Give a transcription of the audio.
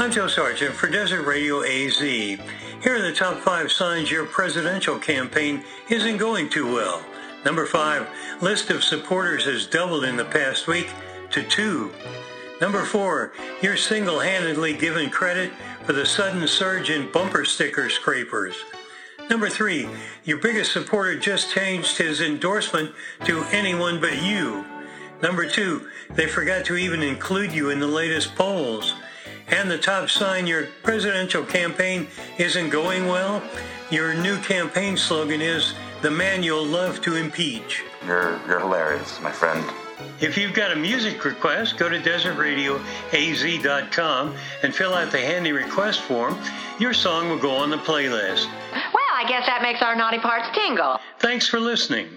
I'm Joe Sargent for Desert Radio AZ. Here are the top five signs your presidential campaign isn't going too well. Number five, list of supporters has doubled in the past week to two. Number four, you're single-handedly given credit for the sudden surge in bumper sticker scrapers. Number three, your biggest supporter just changed his endorsement to anyone but you. Number two, they forgot to even include you in the latest polls. And the top sign your presidential campaign isn't going well? Your new campaign slogan is the man you'll love to impeach. You're, you're hilarious, my friend. If you've got a music request, go to desertradioaz.com and fill out the handy request form. Your song will go on the playlist. Well, I guess that makes our naughty parts tingle. Thanks for listening.